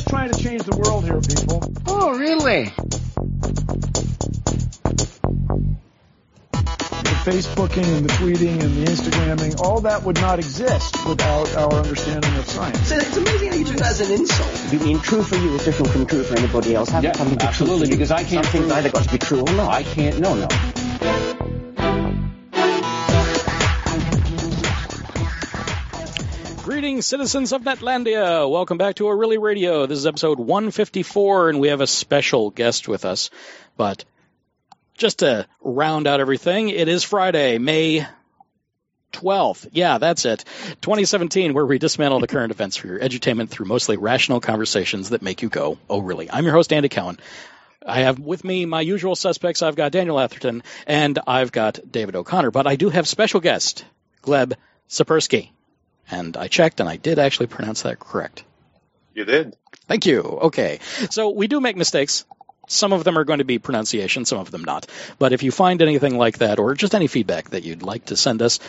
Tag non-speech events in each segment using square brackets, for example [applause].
just trying to change the world here, people. Oh, really? The Facebooking and the tweeting and the Instagramming, all that would not exist without our understanding of science. So it's amazing how you took that as an insult. You mean true for you is different from true for anybody else? Have Yeah, something to absolutely, true because I can't Some things prove- either got to be true or not. I can't. No, no. Greetings, citizens of Netlandia. Welcome back to O'Reilly Radio. This is episode 154, and we have a special guest with us. But just to round out everything, it is Friday, May 12th. Yeah, that's it. 2017, where we dismantle the current events for your edutainment through mostly rational conversations that make you go, oh, really? I'm your host, Andy Cowan. I have with me my usual suspects. I've got Daniel Atherton and I've got David O'Connor, but I do have special guest, Gleb Tsipursky. And I checked and I did actually pronounce that correct. You did. Thank you. Okay. So we do make mistakes. Some of them are going to be pronunciation, some of them not. But if you find anything like that, or just any feedback that you'd like to send us,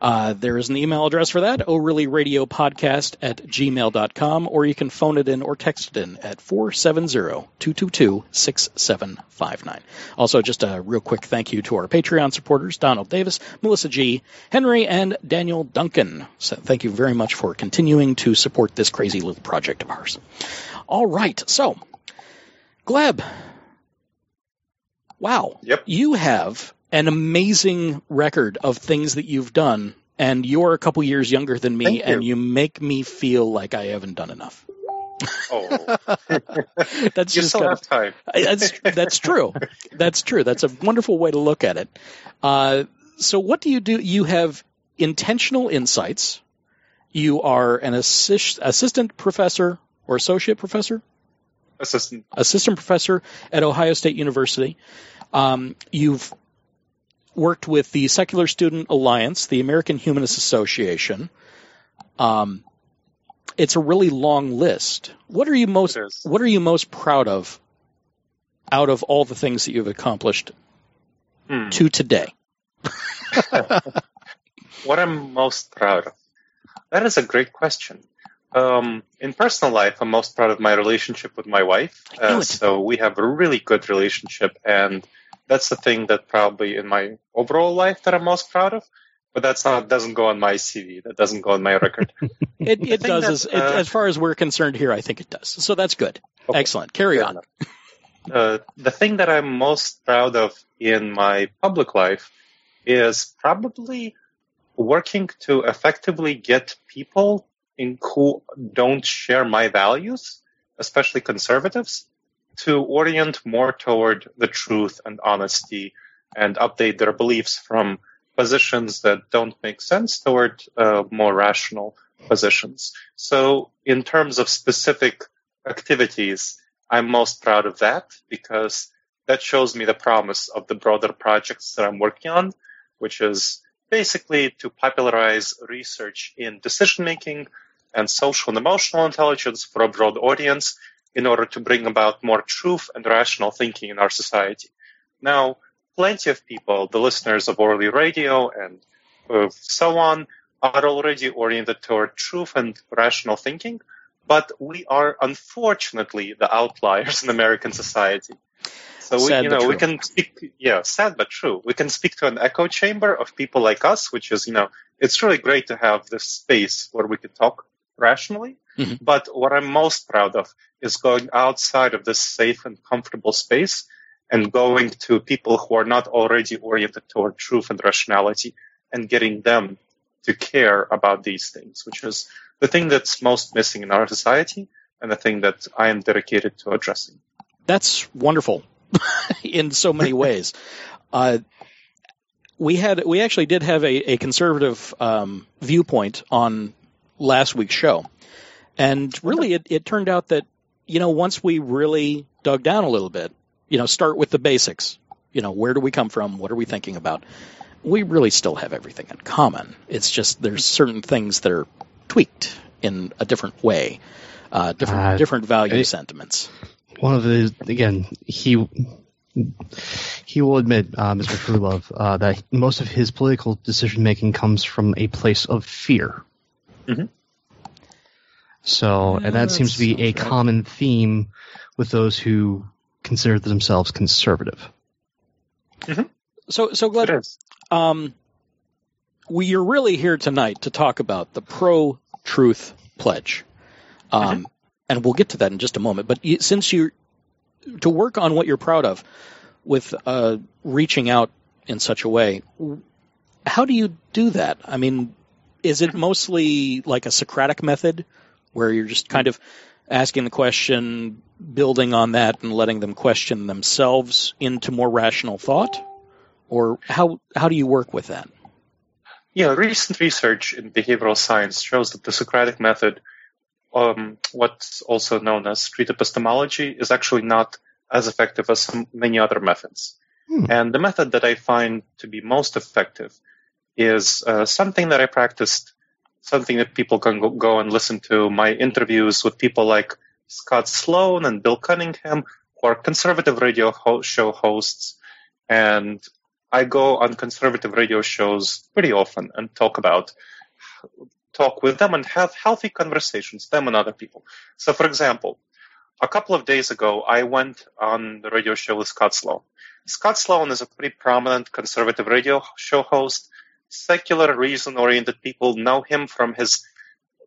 uh, there is an email address for that, Podcast at gmail.com, or you can phone it in or text it in at 470-222-6759. Also, just a real quick thank you to our Patreon supporters, Donald Davis, Melissa G., Henry, and Daniel Duncan. So thank you very much for continuing to support this crazy little project of ours. All right, so Gleb. Wow. Yep. You have an amazing record of things that you've done, and you're a couple years younger than me, Thank and you. you make me feel like I haven't done enough. Oh, [laughs] [laughs] That's you just still kind have of, time. [laughs] that's that's true. That's true. That's a wonderful way to look at it. Uh, so, what do you do? You have intentional insights. You are an assist, assistant professor or associate professor Assistant. assistant professor at Ohio State University. Um, you've worked with the Secular Student Alliance, the American Humanist Association. Um, it's a really long list. What are you most What are you most proud of out of all the things that you've accomplished Hmm. to today? [laughs] [laughs] What I'm most proud of? That is a great question. Um, in personal life, I'm most proud of my relationship with my wife. Uh, so we have a really good relationship, and that's the thing that probably in my overall life that I'm most proud of. But that's not doesn't go on my CV. That doesn't go on my record. [laughs] It, it does, that, as, it, uh, as far as we're concerned here. I think it does. So that's good. Okay. Excellent. Carry on. Uh, the thing that I'm most proud of in my public life is probably working to effectively get people in who don't share my values, especially conservatives, to orient more toward the truth and honesty and update their beliefs from positions that don't make sense toward uh, more rational positions. So, in terms of specific activities, I'm most proud of that because that shows me the promise of the broader projects that I'm working on, which is basically to popularize research in decision making and social and emotional intelligence for a broad audience in order to bring about more truth and rational thinking in our society. Now, plenty of people, the listeners of Orly Radio and uh, so on, are already oriented toward truth and rational thinking, but we are unfortunately the outliers in American society. So we, Sad you know, we can speak, yeah, sad but true. We can speak to an echo chamber of people like us, which is, you know, it's really great to have this space where we can talk rationally. Mhm. But what I'm most proud of is going outside of this safe and comfortable space and going to people who are not already oriented toward truth and rationality and getting them to care about these things, which is the thing that's most missing in our society and the thing that I am dedicated to addressing. that's wonderful [laughs] in so many ways. Uh, we had we actually did have a, a conservative um, viewpoint on last week's show, and really it, it turned out that you know once we really dug down a little bit, you know, start with the basics. You know, where do we come from? What are we thinking about? We really still have everything in common. It's just there's certain things that are tweaked in a different way, uh, different Uh, different value it- sentiments. One of the again he he will admit, uh, Mr. Truelove, uh, that most of his political decision making comes from a place of fear. Mhm. So, and that seems to be a common theme with those who consider themselves conservative. So, so Glenn, um, we are really here tonight to talk about the pro-truth pledge, um, and we'll get to that in just a moment. But since you to work on what you're proud of, with uh, reaching out in such a way, how do you do that? I mean, is it mostly like a Socratic method, where you're just kind of asking the question, building on that, and letting them question themselves into more rational thought? or how how do you work with that? Yeah, recent research in behavioral science shows that the Socratic method, um, what's also known as street epistemology, is actually not as effective as many other methods. Hmm. And the method that I find to be most effective is uh, something that I practiced, something that people can go, go and listen to. My interviews with people like Scott Sloan and Bill Cunningham, who are conservative radio ho- show hosts, and I go on conservative radio shows pretty often and talk about talk with them and have healthy conversations, them and other people. So, for example, a couple of days ago, I went on the radio show with Scott Sloan. Scott Sloan is a pretty prominent conservative radio show host. Secular, reason-oriented people know him from his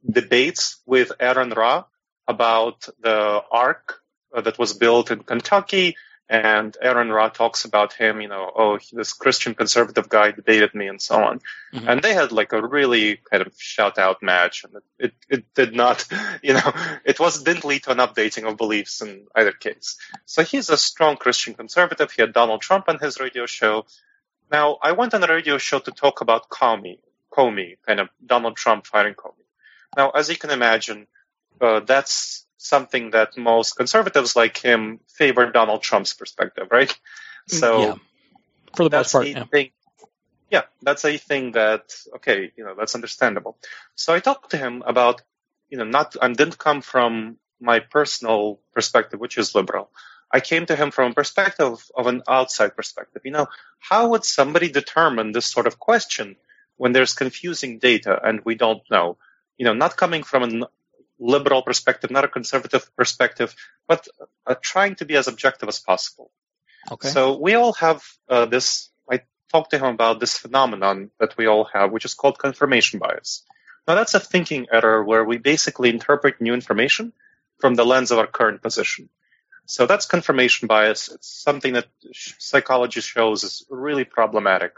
debates with Aaron Ra about the ark uh, that was built in Kentucky and Aaron Ra talks about him, you know, oh, this Christian conservative guy debated me and so on. Mm-hmm. And they had like a really kind of shout out match. And it, it, did not, [laughs] you know, it was, didn't lead to an updating of beliefs in either case. So he's a strong Christian conservative. He had Donald Trump on his radio show. Now, I went on a radio show to talk about Comey, Comey, kind of Donald Trump firing Comey. Now, as you can imagine, uh, that's something that most conservatives like him favor Donald Trump's perspective, right? Mm, so yeah. for the most part, yeah. Thing, yeah, that's a thing that okay, you know, that's understandable. So I talked to him about, you know, not I didn't come from my personal perspective, which is liberal. I came to him from a perspective of an outside perspective. You know, how would somebody determine this sort of question when there's confusing data and we don't know? You know, not coming from an liberal perspective, not a conservative perspective, but uh, trying to be as objective as possible. Okay. So we all have uh, this. I talked to him about this phenomenon that we all have, which is called confirmation bias. Now that's a thinking error where we basically interpret new information from the lens of our current position. So that's confirmation bias. It's something that psychology shows is really problematic.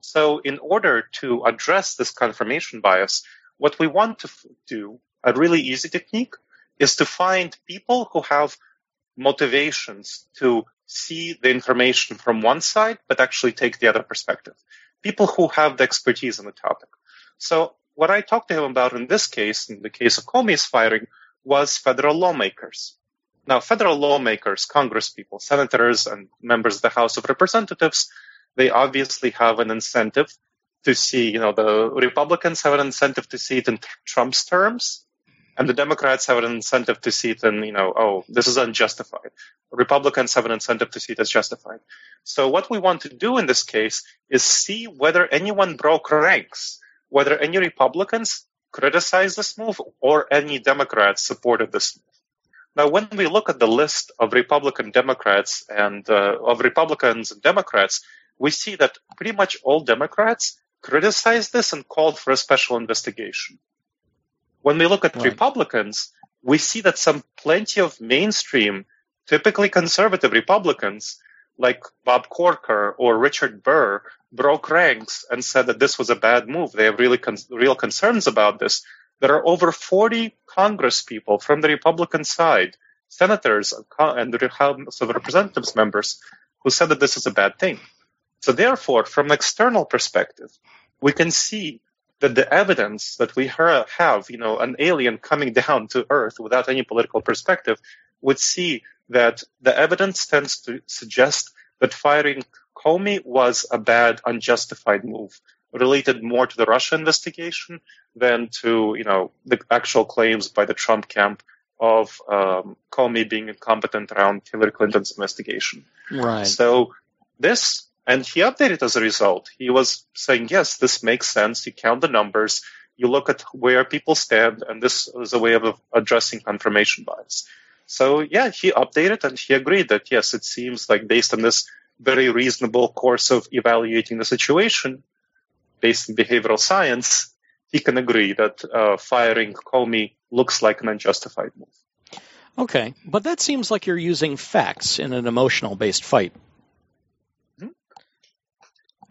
So in order to address this confirmation bias, what we want to f- do a really easy technique is to find people who have motivations to see the information from one side, but actually take the other perspective. People who have the expertise on the topic. So what I talked to him about in this case, in the case of Comey's firing, was federal lawmakers. Now, federal lawmakers, Congress people, senators, and members of the House of Representatives, they obviously have an incentive to see, you know, the Republicans have an incentive to see it in Trump's terms, and the Democrats have an incentive to see it in, you know, oh, this is unjustified. Republicans have an incentive to see it as justified. So what we want to do in this case is see whether anyone broke ranks, whether any Republicans criticized this move or any Democrats supported this move. Now, when we look at the list of Republican Democrats and uh, of Republicans and Democrats, we see that pretty much all Democrats criticized this and called for a special investigation. When we look at right. Republicans, we see that some plenty of mainstream, typically conservative Republicans, like Bob Corker or Richard Burr, broke ranks and said that this was a bad move. They have really con- real concerns about this. There are over 40 Congress people from the Republican side, senators and the House of Representatives members, who said that this is a bad thing. So therefore, from an external perspective, we can see that the evidence that we have, you know, an alien coming down to Earth without any political perspective, would see that the evidence tends to suggest that firing Comey was a bad, unjustified move, related more to the Russia investigation than to, you know, the actual claims by the Trump camp of um, Comey being incompetent around Hillary Clinton's investigation. Right. So this and he updated as a result. He was saying, yes, this makes sense. You count the numbers. you look at where people stand, and this is a way of addressing confirmation bias. So yeah, he updated and he agreed that yes, it seems like based on this very reasonable course of evaluating the situation, based on behavioral science, he can agree that uh, firing Comey looks like an unjustified move. Okay, but that seems like you're using facts in an emotional based fight.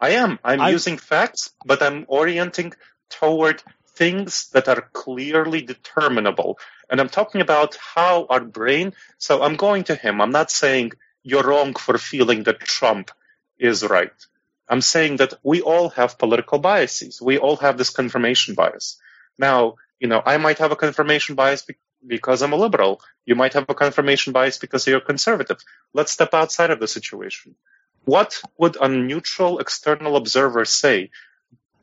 I am. I'm I- using facts, but I'm orienting toward things that are clearly determinable. And I'm talking about how our brain. So I'm going to him. I'm not saying you're wrong for feeling that Trump is right. I'm saying that we all have political biases. We all have this confirmation bias. Now, you know, I might have a confirmation bias be- because I'm a liberal. You might have a confirmation bias because you're conservative. Let's step outside of the situation. What would a neutral external observer say?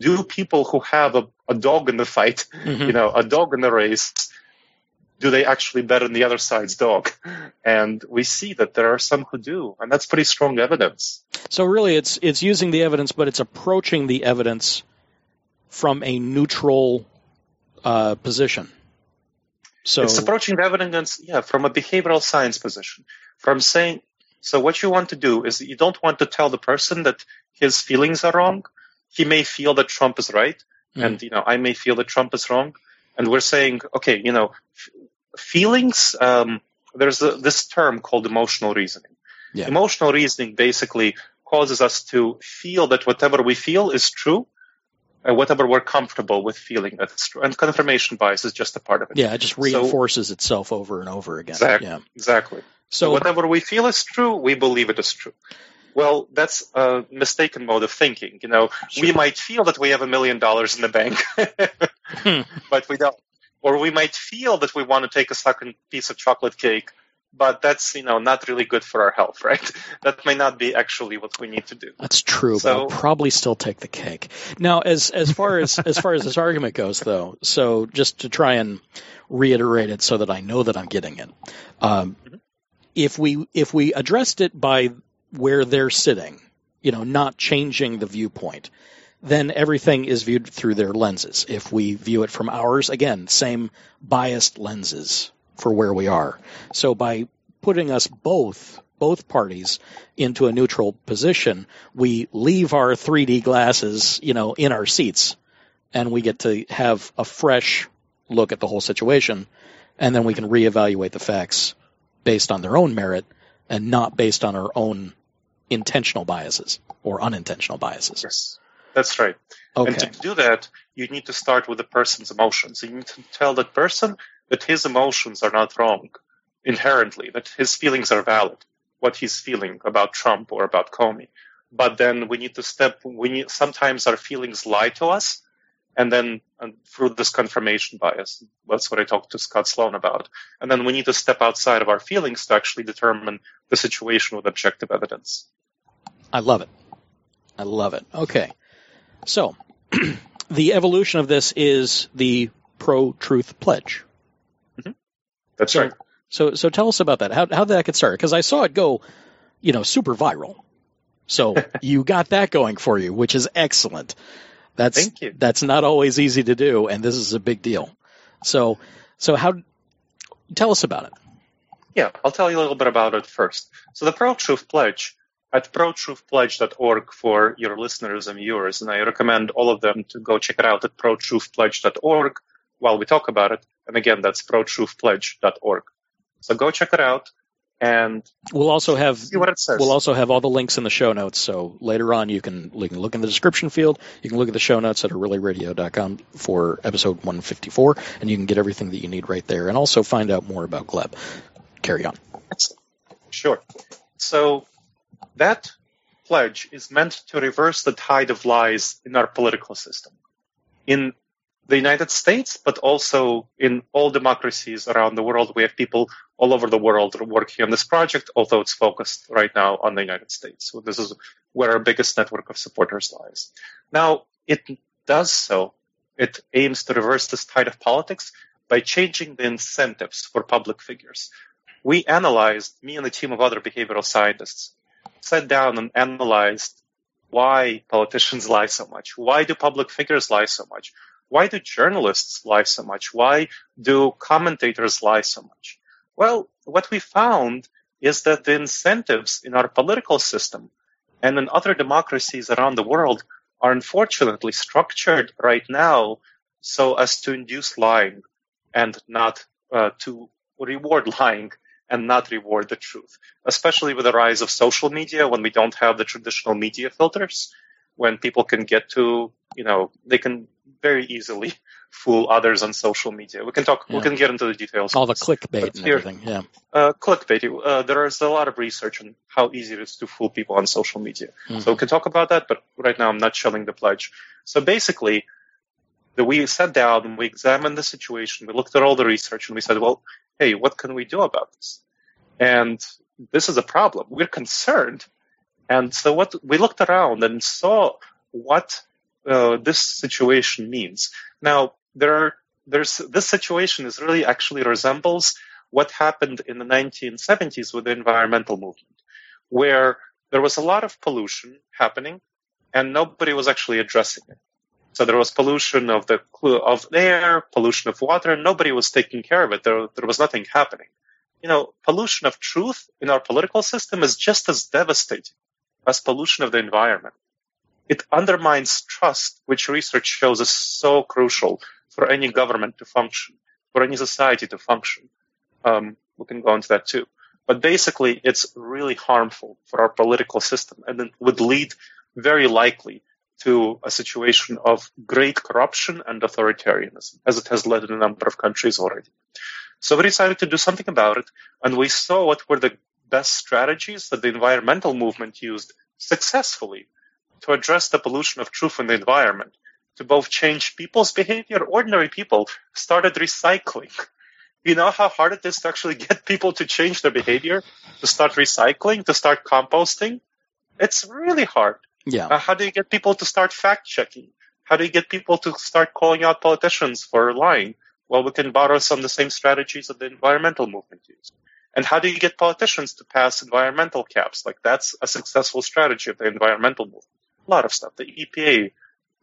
Do people who have a, a dog in the fight, Mhm. you know, a dog in the race, do they actually bet on the other side's dog? And we see that there are some who do, and that's pretty strong evidence. So really, it's it's using the evidence, but it's approaching the evidence from a neutral uh, position. So It's approaching the evidence, yeah, from a behavioral science position. From saying, so what you want to do is you don't want to tell the person that his feelings are wrong. He may feel that Trump is right, Mhm. and you know I may feel that Trump is wrong. And we're saying, okay, you know, f- feelings. Um, there's a, this term called emotional reasoning. Yeah. Emotional reasoning basically causes us to feel that whatever we feel is true, and whatever we're comfortable with feeling that's true. And confirmation bias is just a part of it. yeah, it just reinforces itself over and over again. Exactly. Yeah. Exactly. So whatever we feel is true, we believe it is true. Well, that's a mistaken mode of thinking. You know, we might feel that we have a million dollars in the bank, Hmm. [laughs] [laughs] but we don't. Or we might feel that we want to take a second piece of chocolate cake, but that's you know not really good for our health, [laughs] right? That may not be actually what we need to do. That's true, but So- I'll probably still take the cake. Now, as as far as as far as this argument goes, though, so just to try and reiterate it so that I know that I'm getting it, um, if we if we addressed it by where they're sitting, you know, not changing the viewpoint, then everything is viewed through their lenses. If we view it from ours, again, same biased lenses for where we are. So by putting us both both parties into a neutral position, we leave our 3D glasses, you know, in our seats, and we get to have a fresh look at the whole situation, and then we can reevaluate the facts based on their own merit and not based on our own intentional biases or unintentional biases. Yes, that's right. Okay. And to do that, you need to start with the person's emotions. You need to tell that person that his emotions are not wrong inherently, that his feelings are valid, what he's feeling about Trump or about Comey. But then we need to step, we need, sometimes our feelings lie to us. And then and through this confirmation bias, that's what I talked to Scott Sloan about. And then we need to step outside of our feelings to actually determine the situation with objective evidence. I love it. I love it. Okay. So, [clears throat] the evolution of this is the pro truth pledge. Mm-hmm. That's So, right. so, so tell us about that. How, how did that get started? Because I saw it go, you know, super viral. So [laughs] you got that going for you, which is excellent. That's Thank you. that's not always easy to do, and this is a big deal. So, so how? Tell us about it. Yeah, I'll tell you a little bit about it first. So the Pro Truth Pledge at protruthpledge.org for your listeners and viewers, and I recommend all of them to go check it out at protruthpledge.org while we talk about it. And again, that's protruthpledge.org. So go check it out and We'll also have see what it says. We'll also have all the links in the show notes. So later on, you can, you can look in the description field. You can look at the show notes at reallyradio.com for episode 154, and you can get everything that you need right there, and also find out more about Gleb. Carry on. Sure. So that pledge is meant to reverse the tide of lies in our political system. In the United States, but also in all democracies around the world, we have people all over the world working on this project, although it's focused right now on the United States. So this is where our biggest network of supporters lies. Now, it does so. It aims to reverse this tide of politics by changing the incentives for public figures we analyzed, me and a team of other behavioral scientists, sat down and analyzed why politicians [laughs] lie so much. Why do public figures lie so much? Why do journalists lie so much? Why do commentators lie so much? Well, what we found is that the incentives in our political system and in other democracies around the world are unfortunately structured right now so as to induce lying and not uh, to reward [laughs] lying and not reward the truth, especially with the rise of social media when we don't have the traditional media filters, when people can get to, you know, they can very easily [laughs] fool others on social media. We can talk, Yeah. we can get into the details. All the clickbait and here- everything. Yeah. Uh, clickbait. Uh, there is a lot of research on how easy it is to fool people on social media. Mhm. So we can talk about that, but right now I'm not shelling the pledge. So basically, the, we sat down and we examined the situation. We looked at all the research and we said, well, hey, what can we do about this? And this is a problem. We're concerned. And so what we looked around and saw what uh, this situation means. Now, there are, there's this situation is really actually resembles what happened in the 1970s with the environmental movement, where there was a lot of pollution happening and nobody was actually addressing it. So there was pollution of the of air, pollution of water, and nobody was taking care of it. There, there was nothing happening. You know, pollution of truth in our political system is just as devastating as pollution of the environment. It undermines trust, which research shows is so crucial for any government to function, for any society to function. Um, we can go into that too. But basically, it's really harmful for our political system and it would lead very likely to a situation of great corruption and authoritarianism, as it has led in a number of countries already. So we decided to do something about it, and we saw what were the best strategies that the environmental movement used successfully to address the pollution of truth in the environment, to both change people's behavior, ordinary people started recycling. You know how hard it is to actually [laughs] get people to change their behavior, to start recycling, to start composting? It's really hard. Yeah. Uh, how do you get people to start fact checking? How do you get people to start calling out politicians for lying? Well, we can borrow some of the same strategies that the environmental movement used. And how do you get politicians to pass environmental caps? Like that's a successful strategy of the environmental movement. A lot of stuff. The EPA,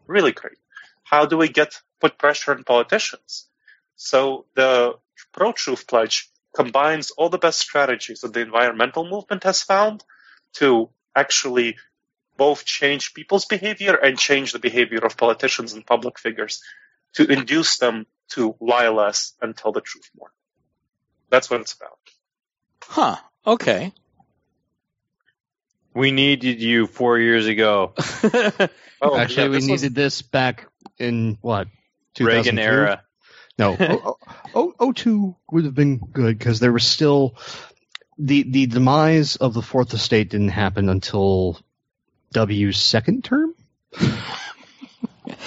really great. How do we get put pressure on politicians? So the Pro Truth Pledge combines all the best strategies that the environmental movement has found to actually both change people's behavior and change the behavior of politicians and public figures to induce them to lie less and tell the truth more. That's what it's about. Huh. Okay. We needed you four years ago. Oh, Actually, yeah, we this was- needed this back in what? Reagan era. No, oh, oh, oh, 02 would have been good because there was still the the demise of the fourth estate didn't happen until W's second term.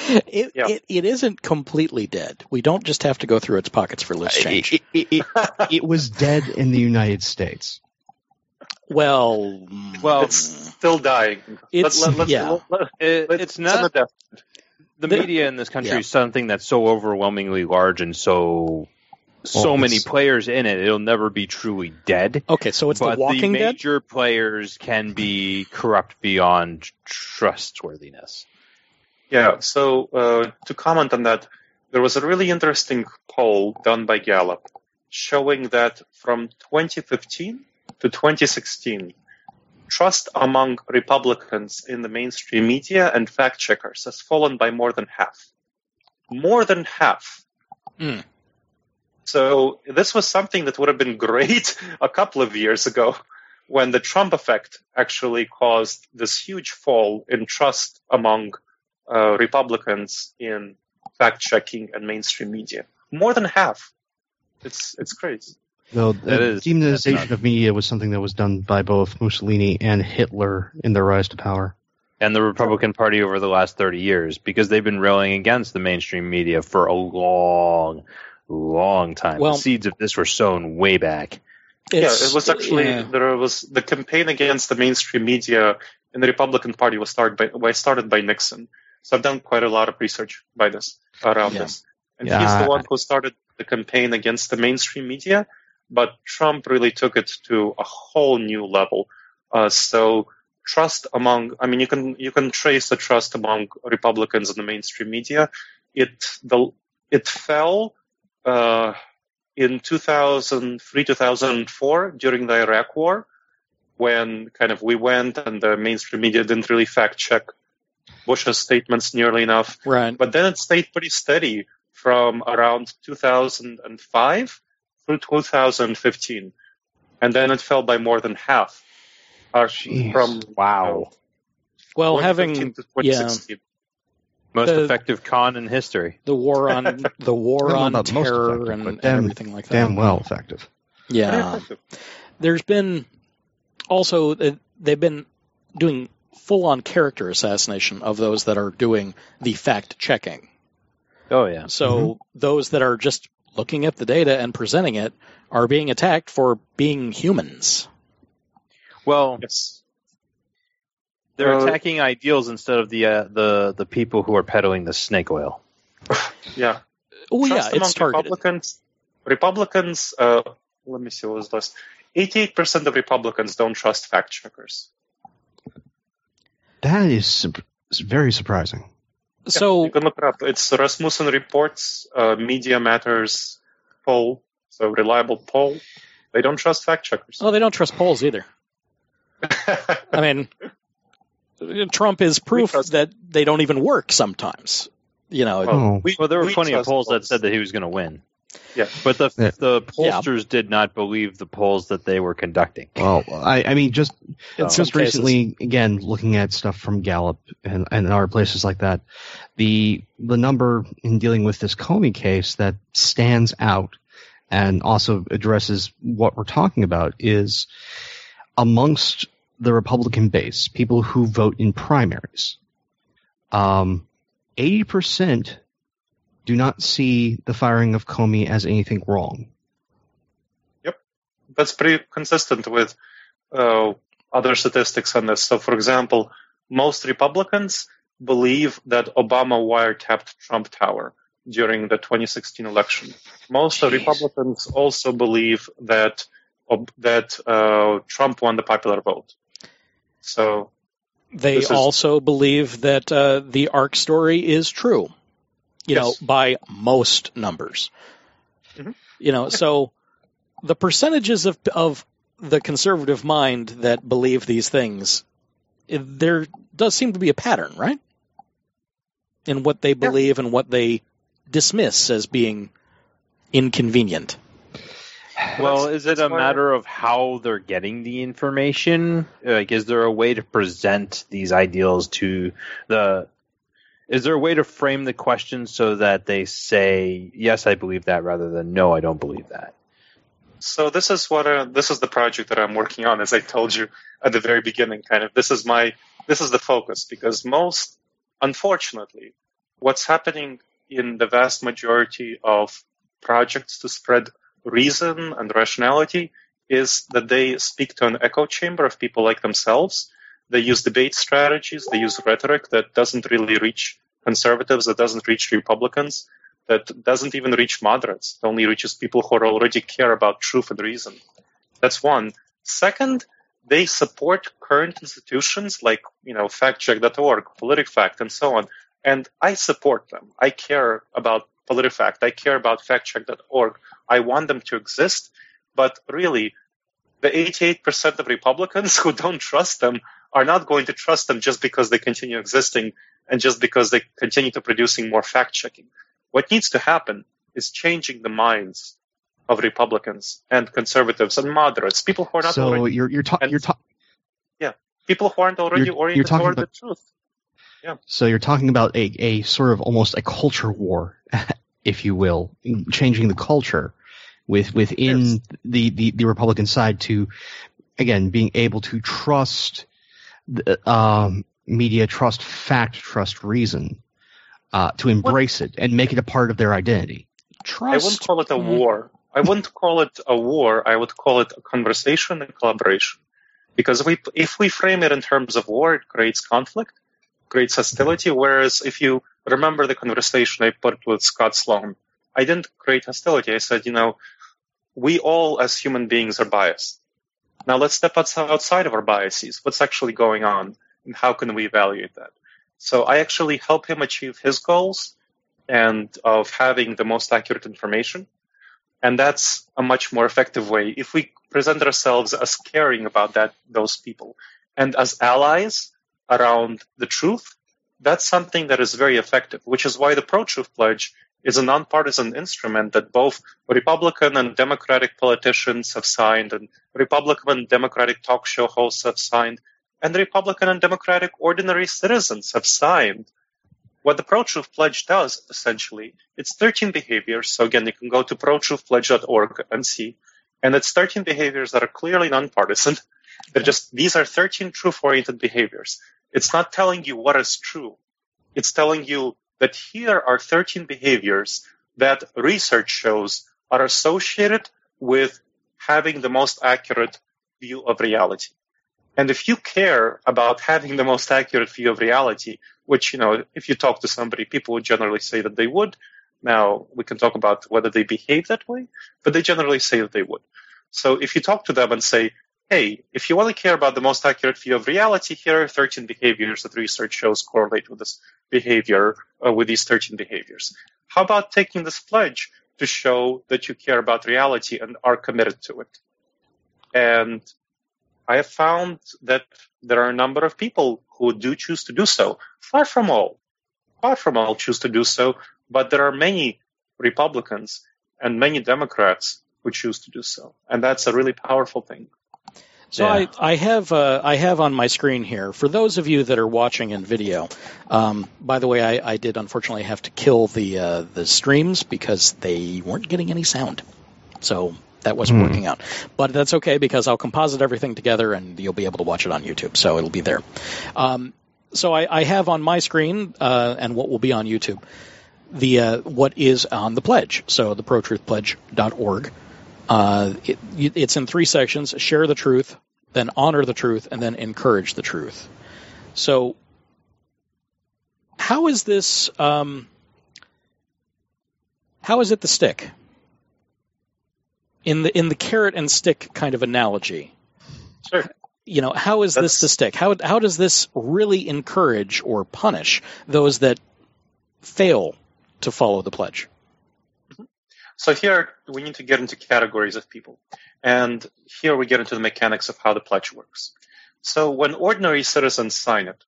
It, Yeah. it it isn't completely dead. We don't just have to go through its pockets for loose change. It, it, it, it was dead in the United States. Well, Well, it's still dying. It's- let's, yeah. let, let, It- it's on the not the The- media in this country yeah. is something that's so overwhelmingly large and so so Well, many players in it. It'll never be truly dead. okay, so it's but the Walking the Dead. major players can be corrupt beyond trustworthiness. Yeah, so uh, to comment on that, there was a really interesting poll done by Gallup showing that from 2015 to 2016, trust among Republicans in the mainstream media and fact checkers has fallen by more than half. More than half. Hmm. So this was something that would have been great [laughs] a couple of years ago when the Trump effect actually caused this huge fall in trust among uh, Republicans in fact checking and mainstream media. More than half. It's it's crazy. No, uh, That the is- demonization that's of media was something that was done by both Mussolini and Hitler in their rise to power. And the Republican Party over the last 30 years, because they've been railing against the mainstream media for a long, long time. Well- the seeds of this were sown way back. Yeah, it was actually yeah. there was the campaign against the mainstream media in the Republican Party was started by was started by Nixon. So I've done quite a lot of research by this around Yeah. this, and Yeah, he's the one who started the campaign against the mainstream media. But Trump really took it to a whole new level. Uh, so trust among I mean you can you can trace the trust among Republicans in the mainstream media it the it fell uh, in 2003 2004 during the Iraq War when kind of we went and the mainstream media didn't really fact check Bush's statements nearly enough. Right. But then it stayed pretty steady from around 2005 through 2015, and then it fell by more than half. Uh, Jeez. from Wow. Well, having to 2016. Most The- effective con in history. the war on [laughs] the war Well, on terror effective, and, but and damn- everything like that. Damn well effective. Yeah. effective. There's been also uh, they've been doing full on character assassination of those that are doing the fact checking. Oh yeah. So Mm-hmm. those that are just looking at the data and presenting it are being attacked for being humans. Well, Yes. they're Uh, attacking ideals instead of the uh, the the people who are peddling the snake oil. [laughs] Yeah. Oh yeah, it's targeted. Republicans. Republicans. Uh, let me see what was list. Eighty-eight percent of Republicans don't trust fact checkers. That is sup- is very surprising. So you can look it up. It's Rasmussen reports, uh, Media Matters poll, so reliable poll. They don't trust fact checkers. oh, they don't trust polls either. [laughs] I mean, Trump is proof trust- that they don't even work sometimes. You know, Oh. we- Well, there were we plenty of trust polls that said that he was going to win. Yeah. But the Yeah. the Yeah. pollsters did not believe the polls that they were conducting. Well, I, I mean, just in some just cases. recently, again, looking at stuff from Gallup and, and other places like that, the the number in dealing with this Comey case that stands out and also addresses what we're talking about is amongst the Republican base, people who vote in primaries. Um, eighty percent do not see the firing of Comey as anything wrong. Yep, that's pretty consistent with uh, other statistics on this. So, for example, most Republicans believe that Obama wiretapped Trump Tower during the 2016 election. Most of Jeez. Republicans also believe that that uh, Trump won the popular vote. So, They This is- also believe that uh, the ARC story is true. You know, by most numbers. Mhm. You know, so the percentages of of the conservative mind that believe these things, it- there does seem to be a pattern, right? In what they believe and what they dismiss as being inconvenient. Well, That's- is it a matter of how they're getting the information? Like, is there a way to present these ideals to the? Is there a way to frame the question so that they say yes, I believe that, rather than no, I don't believe that? So this is what uh, this is the project that I'm working on. As I told you at the very beginning, kind of this is my this is the focus because most, unfortunately, what's happening in the vast majority of projects to spread reason and rationality is that they speak to an echo chamber of people like themselves. They use debate strategies. They use rhetoric that doesn't really reach conservatives, that doesn't reach Republicans that doesn't even reach moderates. It only reaches people who already care about truth and reason. That's one. Second, they support current institutions like, you know, factcheck.org, PolitiFact, and so on. And I support them. I care about PolitiFact. I care about factcheck.org. I want them to exist. But really, the 88% of Republicans [laughs] who don't trust them are not going to trust them just because they continue existing and just because they continue to producing more fact checking. What needs to happen is changing the minds of Republicans and conservatives and moderates, people who are not so already, you're you're, ta- and- you're ta- people who aren't already you're- you're oriented toward about- the truth. Yeah. So you're talking about a, a sort of almost a culture war, [laughs] if you will, changing the culture with within Yes. the, the, the Republican side to again being able to trust um, media, trust fact, trust reason, uh, to embrace it and make it a part of their identity. Trust. I wouldn't call it a war. I wouldn't call it a war. I would call it a conversation and collaboration. Because we, if we frame it in terms of war, it creates conflict, creates hostility. Whereas if you remember the conversation I put with Scott Sloan, I didn't create hostility. I said, you know, we all as human beings are biased. Now let's step outside of our biases. What's actually going on and how can we evaluate that? So I actually help him achieve his goals and of having the most accurate information. And that's a much more effective way if we present ourselves as caring about that those people and as allies around the truth. That's something that is very effective, which is why the pro-truth pledge is a nonpartisan instrument that both Republican and Democratic politicians have signed, and Republican and Democratic talk show hosts have signed, and Republican and Democratic ordinary citizens have signed. What the Pro-Truth Pledge does, essentially, it's 13 behaviors. So again, you can go to protruthpledge.org and see. And it's 13 behaviors that are clearly nonpartisan. [laughs] They're just, these are 13 truth-oriented behaviors. It's not telling you what is true. It's telling you that here are 13 behaviors that research shows are associated with having the most accurate view of reality. And if you care about having the most accurate view of reality, which, you know, if you talk to somebody, people would generally say that they would. Now, we can talk about whether they behave that way, but they generally say that they would. So if you talk to them and say, hey, if you want to care about the most accurate view of reality, here are 13 behaviors that research shows correlate with this behavior, uh, with these 13 behaviors. How about taking this pledge to show that you care about reality and are committed to it? And I have found that there are a number of people who do choose to do so. Far from all. Far from all choose to do so, but there are many Republicans and many Democrats who choose to do so. And that's a really powerful thing. So yeah. I, I have uh, I have on my screen here for those of you that are watching in video. Um, by the way, I, I, did unfortunately have to kill the uh, the streams because they weren't getting any sound. So that wasn't mm. working out. But that's okay because I'll composite everything together and you'll be able to watch it on YouTube. So it'll be there. Um, so I, I, have on my screen uh, and what will be on YouTube the uh, what is on the pledge. So the protruthpledge.org. Uh, it, it's in three sections: share the truth, then honor the truth, and then encourage the truth. So, how is this? Um, how is it the stick? in the in the carrot and stick kind of analogy. Sure. You know, how is That's... this the stick? How how does this really encourage or punish those that fail to follow the pledge? So here we need to get into categories of people. And here we get into the mechanics of how the pledge works. So when ordinary citizens sign it,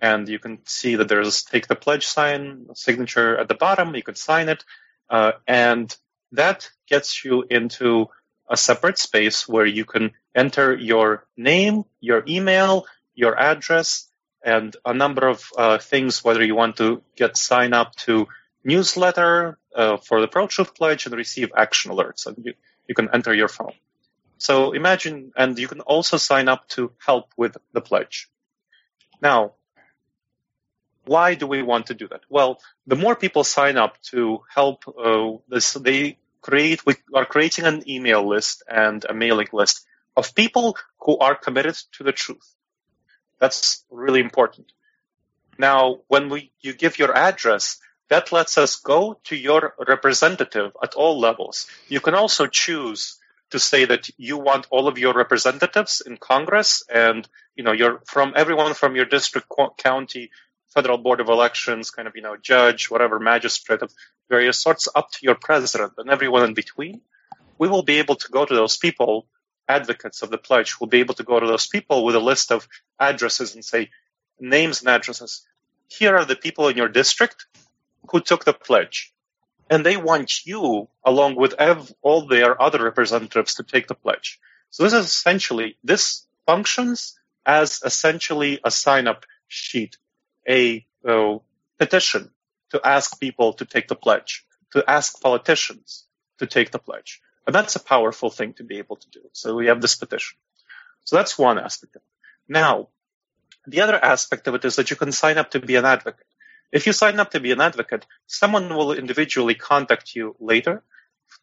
and you can see that there's take the pledge sign signature at the bottom, you can sign it, uh, and that gets you into a separate space where you can enter your name, your email, your address, and a number of uh, things, whether you want to get sign up to newsletter uh, for the Pro Truth Pledge and receive action alerts. And you, you can enter your phone. So imagine, and you can also sign up to help with the pledge. Now, why do we want to do that? Well, the more people sign up to help uh, this, they create we are creating an email list and a mailing list of people who are committed to the truth. That's really important. Now, when we you give your address, that lets us go to your representative at all levels. You can also choose to say that you want all of your representatives in Congress and you know from everyone from your district, county, federal board of elections, kind of you know judge, whatever magistrate of various sorts up to your president and everyone in between, we will be able to go to those people, advocates of the pledge, will be able to go to those people with a list of addresses and say, names and addresses. Here are the people in your district who took the pledge. And they want you, along with ev- all their other representatives, to take the pledge. So this is essentially, this functions as essentially a sign up sheet, a uh, petition to ask people to take the pledge, to ask politicians to take the pledge. And that's a powerful thing to be able to do. So we have this petition. So that's one aspect of it. Now, the other aspect of it is that you can sign up to be an advocate. If you sign up to be an advocate, someone will individually contact you later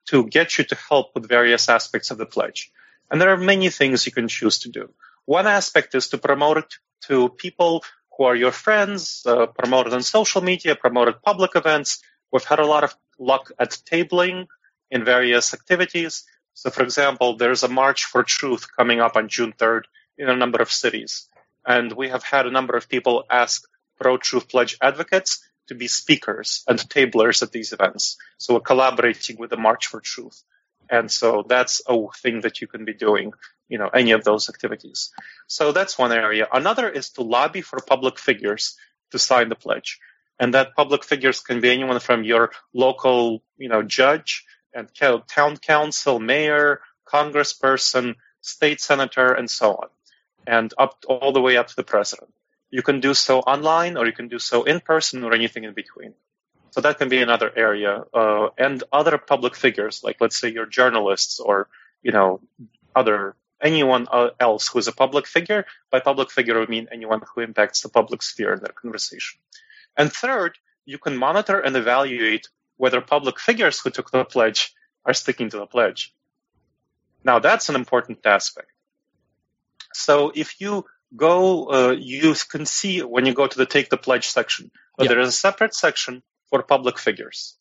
to get you to help with various aspects of the pledge. And there are many things you can choose to do. One aspect is to promote it to people who are your friends, uh, promoted on social media, promoted public events. We've had a lot of luck at tabling in various activities. So, for example, there's a March for Truth coming up on June 3rd in a number of cities. And we have had a number of people ask pro truth pledge advocates to be speakers and tablers at these events. So we're collaborating with the March for Truth. And so that's a thing that you can be doing, you know, any of those activities. So that's one area. Another is to lobby for public figures to sign the pledge. And that public figures can be anyone from your local, you know, judge and town council, mayor, congressperson, state senator, and so on, and up all the way up to the president. You can do so online, or you can do so in person, or anything in between. So that can be another area, uh, and other public figures, like let's say your journalists or you know other anyone else who is a public figure. By public figure, I mean anyone who impacts the public sphere in their conversation. And third, you can monitor and evaluate whether public figures who took the pledge are sticking to the pledge. Now, that's an important aspect. So if you go, uh, you can see when you go to the Take the Pledge section, but there is a separate section for public figures.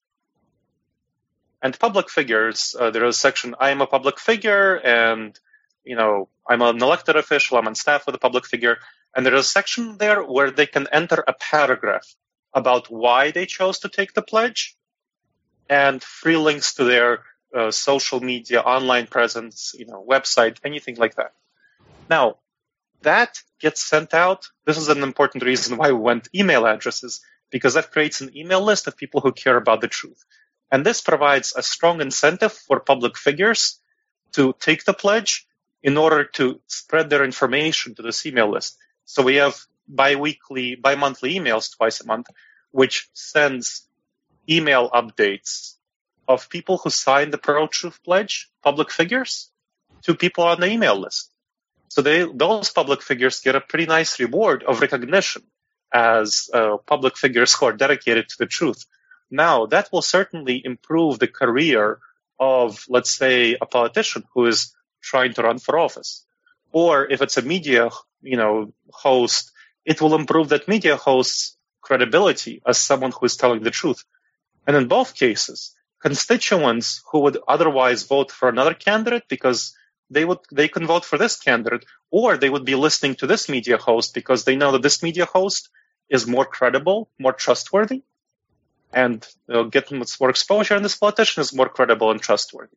And public figures, uh, there is a section, I am a public figure, and, you know, I'm an elected official, I'm on staff with a public figure, and there is a section there where they can enter a paragraph about why they chose to take the pledge, and free links to their uh, social media, online presence, you know, website, anything like that. Now, that gets sent out. This is an important reason why we went email addresses, because that creates an email list of people who care about the truth. And this provides a strong incentive for public figures to take the pledge in order to spread their information to this email list. So we have bi-weekly, bi-monthly emails twice a month, which sends email updates of people who signed the pro-truth pledge, public figures, to people on the email list. So they, those public figures get a pretty nice reward of recognition as uh, public figures who are dedicated to the truth. Now, that will certainly improve the career of, let's say, a politician who is trying to run for office. Or if it's a media, you know, host, it will improve that media host's credibility as someone who is telling the truth. And in both cases, constituents who would otherwise vote for another candidate because they would they can vote for this candidate or they would be listening to this media host because they know that this media host is more credible more trustworthy and they'll get more exposure and this politician is more credible and trustworthy.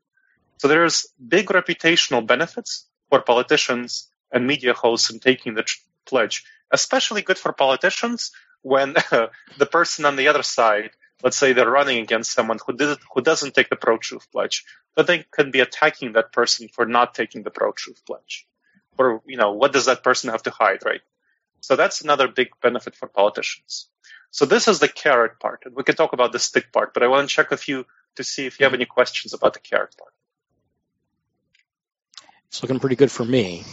So there's big reputational benefits for politicians and media hosts in taking the pledge especially good for politicians when uh, [laughs] the person on the other side let's say they're running against someone who did who doesn't take the pro-truth pledge, but they could be attacking that person for not taking the pro-truth pledge. Or you know, what does that person have to hide, right? So that's another big benefit for politicians. So this is the carrot part, and we can talk about the stick part. But I want to check with you to see if you have any questions about the carrot part. It's looking pretty good for me.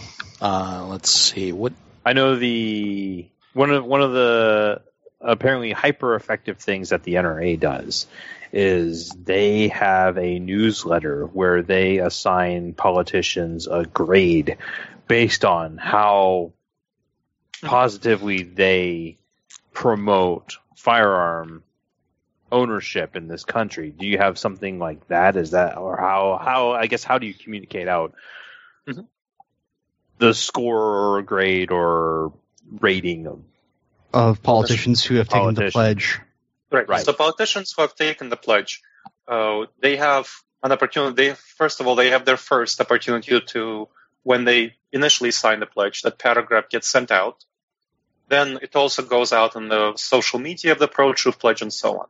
Uh, let's see what I know. The one of one of the apparently hyper effective things that the NRA does is they have a newsletter where they assign politicians a grade based on how positively they promote firearm ownership in this country. Do you have something like that? Is that or how how I guess how do you communicate out mm-hmm. the score or grade or rating of of politicians who have taken the pledge. Right. right. So politicians who have taken the pledge, uh, they have an opportunity. They first of all they have their first opportunity to when they initially sign the pledge. That paragraph gets sent out. Then it also goes out on the social media of the pro-truth pledge and so on.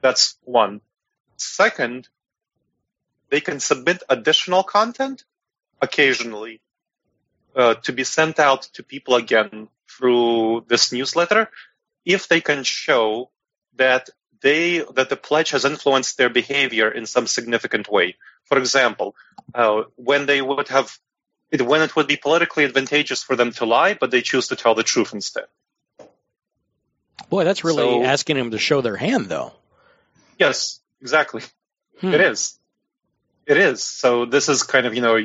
That's one. Second, they can submit additional content occasionally uh, to be sent out to people again through this newsletter if they can show that they that the pledge has influenced their behavior in some significant way. For example, uh, when they would have it, when it would be politically advantageous for them to lie, but they choose to tell the truth instead. Boy, that's really so, asking them to show their hand, though. Yes, exactly. Hmm. It is. It is. So this is kind of you know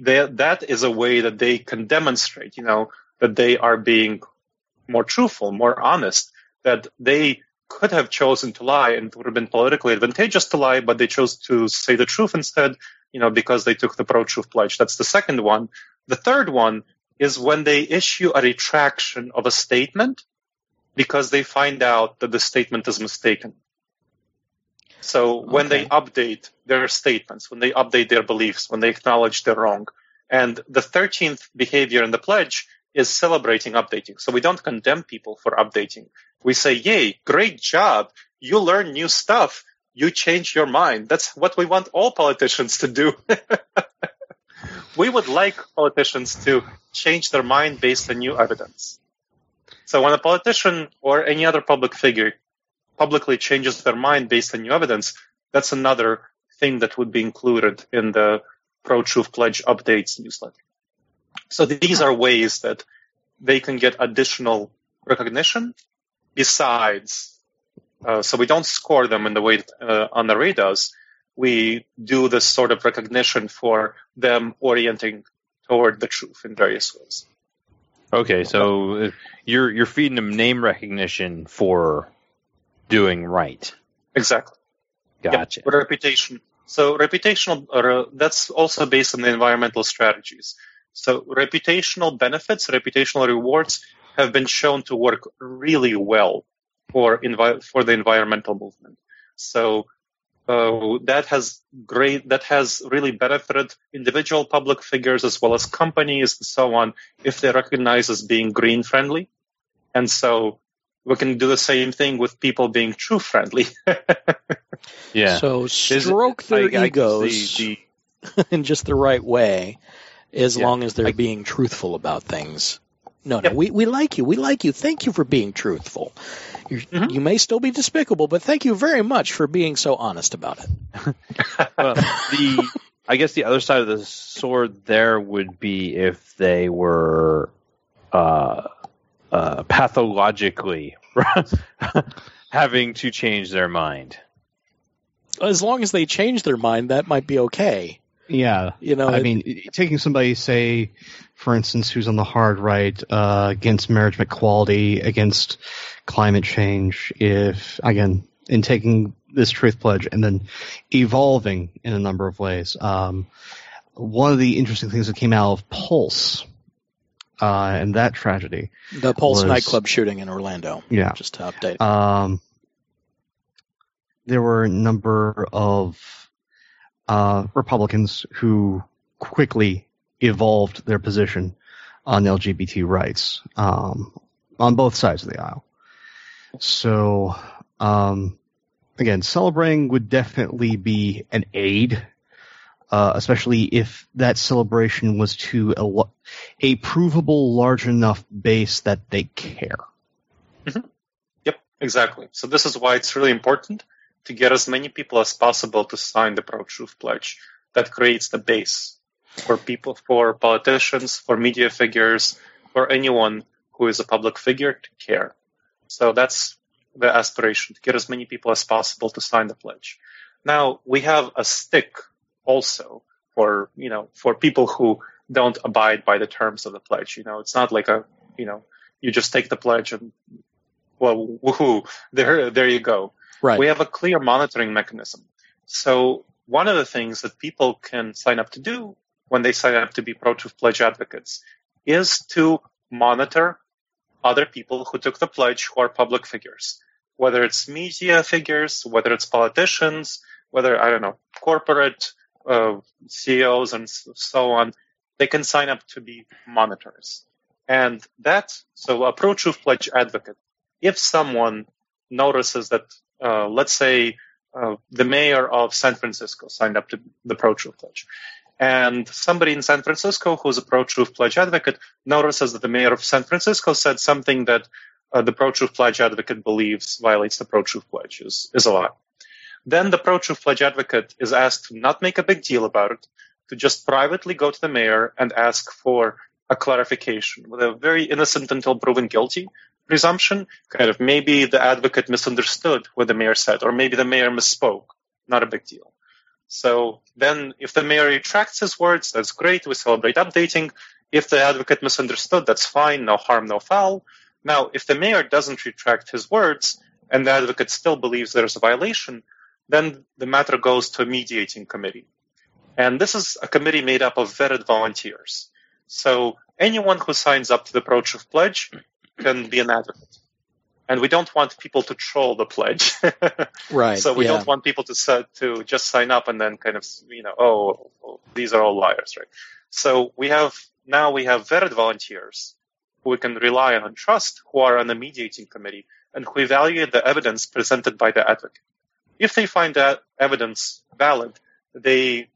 they, that is a way that they can demonstrate you know that they are being more truthful, more honest, that they could have chosen to lie and it would have been politically advantageous to lie, but they chose to say the truth instead, you know, because they took the pro-truth pledge. That's the second one. The third one is when they issue a retraction of a statement because they find out that the statement is mistaken. So when they update their statements, when they update their beliefs, when they acknowledge they're wrong, and the 13th behavior in the pledge is celebrating updating. So we don't condemn people for updating. We say, yay, great job. You learn new stuff. You change your mind. That's what we want all politicians to do. [laughs] we would like politicians to change their mind based on new evidence. So when a politician or any other public figure publicly changes their mind based on new evidence, that's another thing that would be included in the Pro Truth Pledge updates newsletter. So these are ways that they can get additional recognition besides. Uh, so we don't score them in the way uh, NRA does. We do this sort of recognition for them orienting toward the truth in various ways. Okay, so uh, you're you're feeding them name recognition for doing right. Exactly. Gotcha. Yeah, reputation. So reputational, uh, that's also based on the environmental strategies. So reputational benefits, reputational rewards have been shown to work really well for envi- for the environmental movement. So uh, that has great, that has really benefited individual public figures as well as companies and so on if they're recognized as being green friendly. And so we can do the same thing with people being true friendly. [laughs] Yeah. So Is- stroke their I- I egos the- the- [laughs] in just the right way, as Yeah. long as they're I- being truthful about things. No, no, Yep. we, we like you. We like you. Thank you for being truthful. You're, Mhm. You may still be despicable, but thank you very much for being so honest about it. [laughs] well, the I guess the other side of the sword there would be if they were uh, uh, pathologically [laughs] having to change their mind. As long as they change their mind, that might be okay. Yeah. You know, I it- mean, taking somebody, say, for instance, who's on the hard right uh, against marriage equality, against climate change, if again, in taking this truth pledge and then evolving in a number of ways. Um, one of the interesting things that came out of Pulse uh, and that tragedy, the Pulse was- nightclub shooting in Orlando. yeah, Just to update. um, there were a number of uh, Republicans who quickly evolved their position on LGBT rights um, on both sides of the aisle. So, um, again, celebrating would definitely be an aid, uh, especially if that celebration was to a, a provable large enough base that they care. Yep, exactly. So this is why it's really important to get as many people as possible to sign the Pro Truth Pledge. That creates the base for people, for politicians, for media figures, for anyone who is a public figure to care. So that's the aspiration to get as many people as possible to sign the pledge. Now we have a stick also for you know for people who don't abide by the terms of the pledge. You know, it's not like a you know you just take the pledge and well woohoo there there you go. right. We have a clear monitoring mechanism. So one of the things that people can sign up to do when they sign up to be Pro Truth Pledge advocates is to monitor other people who took the pledge who are public figures, whether it's media figures, whether it's politicians, whether, I don't know, corporate uh, CEOs and so on. They can sign up to be monitors. And that, so a Pro Truth Pledge advocate, if someone notices that, uh, let's say, uh, the mayor of San Francisco signed up to the Pro Truth Pledge, and somebody in San Francisco who's a Pro Truth Pledge advocate notices that the mayor of San Francisco said something that uh, the Pro Truth Pledge advocate believes violates the Pro Truth Pledge, is, is a lie. Then the Pro Truth Pledge advocate is asked to not make a big deal about it, to just privately go to the mayor and ask for a clarification with a very innocent until proven guilty presumption. Kind of maybe the advocate misunderstood what the mayor said, or maybe the mayor misspoke. Not a big deal. So then if the mayor retracts his words, that's great. We celebrate updating. If the advocate misunderstood, that's fine. No harm, no foul. Now, if the mayor doesn't retract his words and the advocate still believes there's a violation, then the matter goes to a mediating committee. And this is a committee made up of vetted volunteers. So anyone who signs up to the Pro Truth Pledge can be an advocate. and we don't want people to troll the pledge. [laughs] Right. so we yeah. don't want people to set, to just sign up and then kind of you know oh, oh these are all liars, right? So we have now we have vetted volunteers who we can rely on and trust who are on the mediating committee and who evaluate the evidence presented by the advocate. If they find that evidence valid, they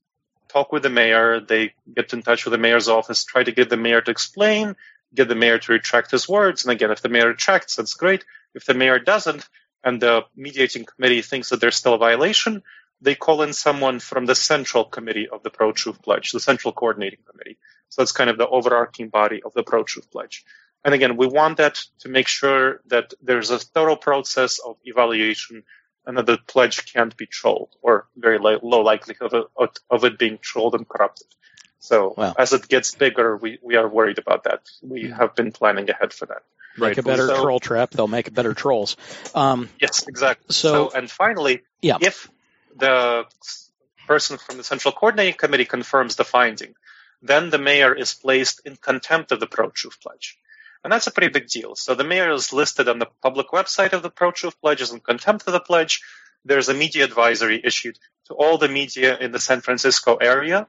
talk with the mayor, they get in touch with the mayor's office, try to get the mayor to explain, get the mayor to retract his words. And again, if the mayor retracts, that's great. If the mayor doesn't, and the mediating committee thinks that there's still a violation, they call in someone from the central committee of the Pro Truth Pledge, the central coordinating committee. So that's kind of the overarching body of the Pro Truth Pledge. And again, we want that to make sure that there's a thorough process of evaluation and that the pledge can't be trolled or very low, low likelihood of it, of it being trolled and corrupted. So Wow. as it gets bigger, we, we are worried about that. We have been planning ahead for that. make a better So- troll trap. They'll make better trolls. Um, Yes, exactly. So- So, and finally, Yeah. if the person from the central coordinating committee confirms the finding, then the mayor is placed in contempt of the Pro Truth Pledge. And that's a pretty big deal. So the mayor is listed on the public website of the Pro Truth Pledge as in contempt of the pledge. There's a media advisory issued to all the media in the San Francisco area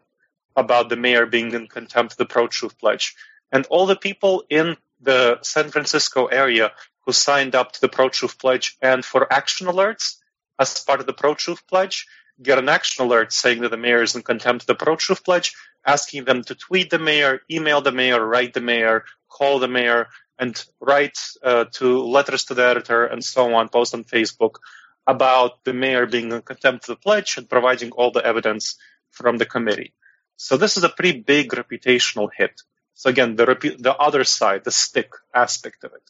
about the mayor being in contempt of the Pro Truth Pledge. And all the people in the San Francisco area who signed up to the Pro Truth Pledge and for action alerts as part of the Pro Truth Pledge get an action alert saying that the mayor is in contempt of the Pro Truth Pledge, asking them to tweet the mayor, email the mayor, write the mayor, call the mayor, and write uh, to letters to the editor and so on, post on Facebook about the mayor being in contempt of the pledge and providing all the evidence from the committee. So this is a pretty big reputational hit. So again, the repu- the other side, the stick aspect of it.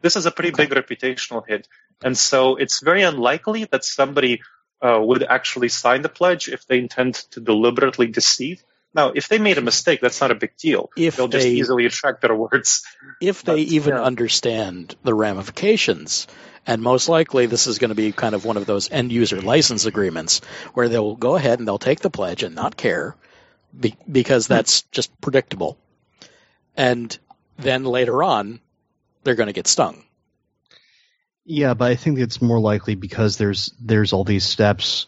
This is a pretty big reputational hit, and so it's very unlikely that somebody uh, would actually sign the pledge if they intend to deliberately deceive. Now, if they made a mistake, that's not a big deal. If They'll just they- easily retract better words. if they even yeah. understand the ramifications. And most likely, this is going to be kind of one of those end user license agreements where they'll go ahead and they'll take the pledge and not care be, because that's [laughs] just predictable. And then later on, they're going to get stung. Yeah, but I think it's more likely because there's there's all these steps.